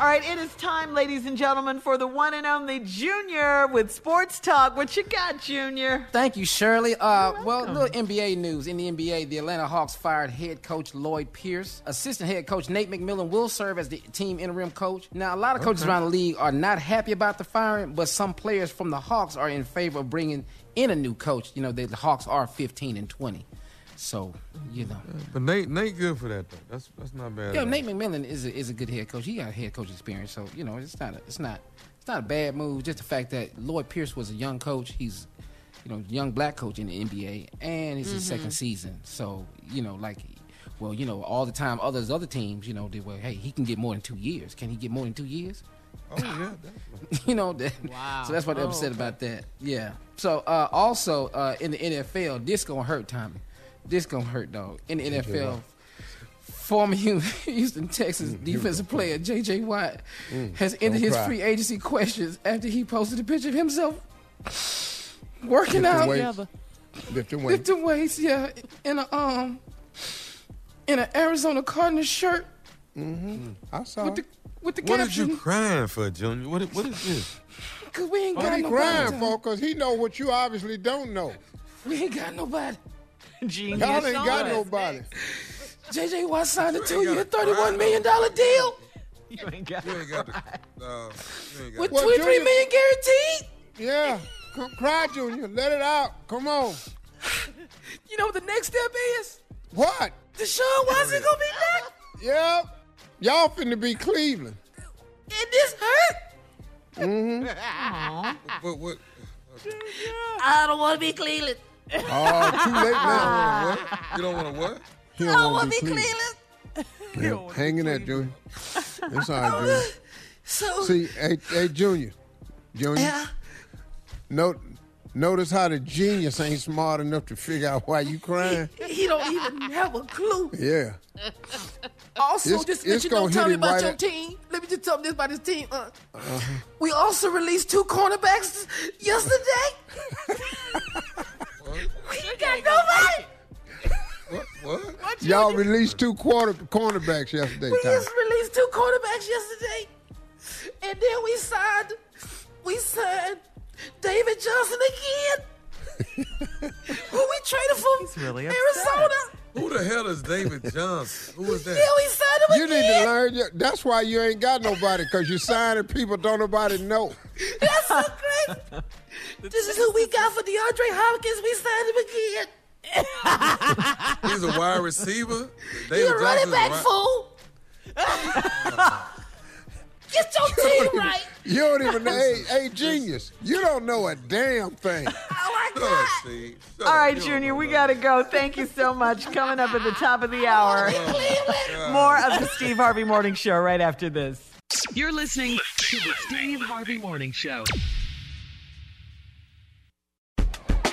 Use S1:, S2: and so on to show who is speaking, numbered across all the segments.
S1: All right, it is time, ladies and gentlemen, for the one and only Junior with Sports Talk. What you got, Junior?
S2: Thank you, Shirley. Uh, well, little NBA news. In the NBA, the Atlanta Hawks fired head coach Lloyd Pierce. Assistant head coach Nate McMillan will serve as the team interim coach. Now, a lot of coaches
S3: Okay.
S2: around the league are not happy about the firing, but some players from the Hawks are in favor of bringing in a new coach. You know, the, the Hawks are 15 and 20. So, you know.
S3: But Nate, Nate, good for that though. That's that's not bad.
S2: Yeah. Nate McMillan is a, is a good head coach. He got head coach experience, so you know it's not a, it's not it's not a bad move. Just the fact that Lloyd Pierce was a young coach. He's you know young black coach in the NBA, and it's his
S3: Mhm.
S2: second season. So you know like. Well, you know, all the time, others, other teams, you know, they were, hey, he can get more than two years. Can he get more than two years?
S3: Oh yeah,
S2: you know that.
S1: Wow.
S2: So that's what they're
S1: Oh,
S2: upset
S1: okay.
S2: about that. Yeah. So uh, also uh, in the NFL, this gonna hurt, Tommy. This gonna hurt, dog. In the
S3: JJ
S2: NFL,
S3: Watt.
S2: former Houston Texas defensive player J.J. Watt
S3: Mm,
S2: has
S3: don't
S2: ended his
S3: cry.
S2: free agency questions after he posted a picture of himself working
S4: Lifting
S2: out,
S4: weights. Lifting weights.
S2: lifting weights, yeah, in a um in an Arizona Cardinals shirt
S4: Mm-hmm. I saw
S2: with the
S4: it.
S2: with the
S3: What is
S2: caption.
S3: you crying for, Junior? What what is this?
S2: Cause we ain't
S4: What
S2: got
S4: he
S2: nobody.
S4: crying
S2: Tom.
S4: for? Cause he know what you obviously don't know.
S2: We ain't got nobody.
S1: Genius.
S4: Y'all ain't got nobody.
S2: JJ Watt signed a two-year, thirty-one million dollar deal
S1: You ain't got
S3: You ain't got the. Uh, you ain't got
S2: with
S4: Well,
S2: twenty-three
S4: Junior-
S2: million guaranteed.
S4: Yeah. Come cry, Junior. Let it out. Come on.
S2: You know what the next step is?
S4: What?
S2: Deshaun Watson gonna be back,
S4: Yep. Y'all finna be Cleveland.
S2: and this hurt.
S4: Mm-hmm.
S3: What what?
S2: I don't want to be Cleveland.
S4: Oh, too late now.
S3: What? You don't want to what?
S4: He don't
S2: don't
S4: want
S2: want
S4: to
S2: to
S4: be
S2: be
S4: Cleveland.
S2: Cleveland.
S4: Yeah, hang in there, Junior. It's all right, Junior.
S2: So
S4: See, hey, hey, Junior. Junior.
S2: yeah,
S4: Note, notice how the genius ain't smart enough to figure out why you crying.
S2: he don't even have a clue.
S4: Yeah.
S2: Also,
S4: It's-
S2: just to let you know,
S4: gonna hit
S2: tell me
S4: him
S2: about
S4: right
S2: your
S4: at-
S2: team. Let me just tell me this about his team. Uh,
S4: Uh-huh.
S2: we also released two cornerbacks yesterday.
S4: Y'all released two quarter cornerbacks yesterday.
S5: We
S4: Tom.
S5: just released two quarterbacks yesterday, and then we signed, we signed David Johnson again. Who we traded from
S1: really
S5: Arizona?
S3: Who the hell is David Johnson? Who is
S5: Yeah,
S3: that?
S5: we signed him
S4: You
S5: again.
S4: need to learn. Your, that's why you ain't got nobody, because you signing people don't nobody know.
S5: That's so crazy. this is who we got for DeAndre Hopkins. We signed him again.
S3: He's a wide receiver.
S5: He's
S3: David
S5: a running back,
S3: a
S5: fool. Get your team right.
S4: You don't even know. Hey, hey, genius. You don't know a damn thing.
S5: Oh my
S3: Shut
S5: God.
S3: Steve. Shut
S1: All
S3: up.
S1: right,
S3: You don't
S1: Junior, we got to go. Thank you so much. Coming up at the top of the hour, oh, more of the Steve Harvey Morning Show right after this.
S6: You're listening to the Steve Harvey Morning Show.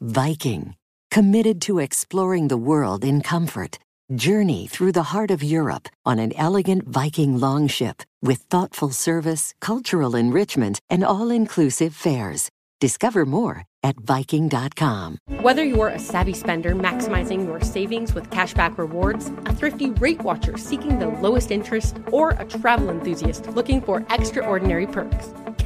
S7: Viking, committed to exploring the world in comfort. Journey through the heart of Europe on an elegant Viking longship with thoughtful service, cultural enrichment, and all inclusive fares. Discover more at Viking.com.
S8: Whether you're a savvy spender maximizing your savings with cashback rewards, a thrifty rate watcher seeking the lowest interest, or a travel enthusiast looking for extraordinary perks,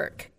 S9: work.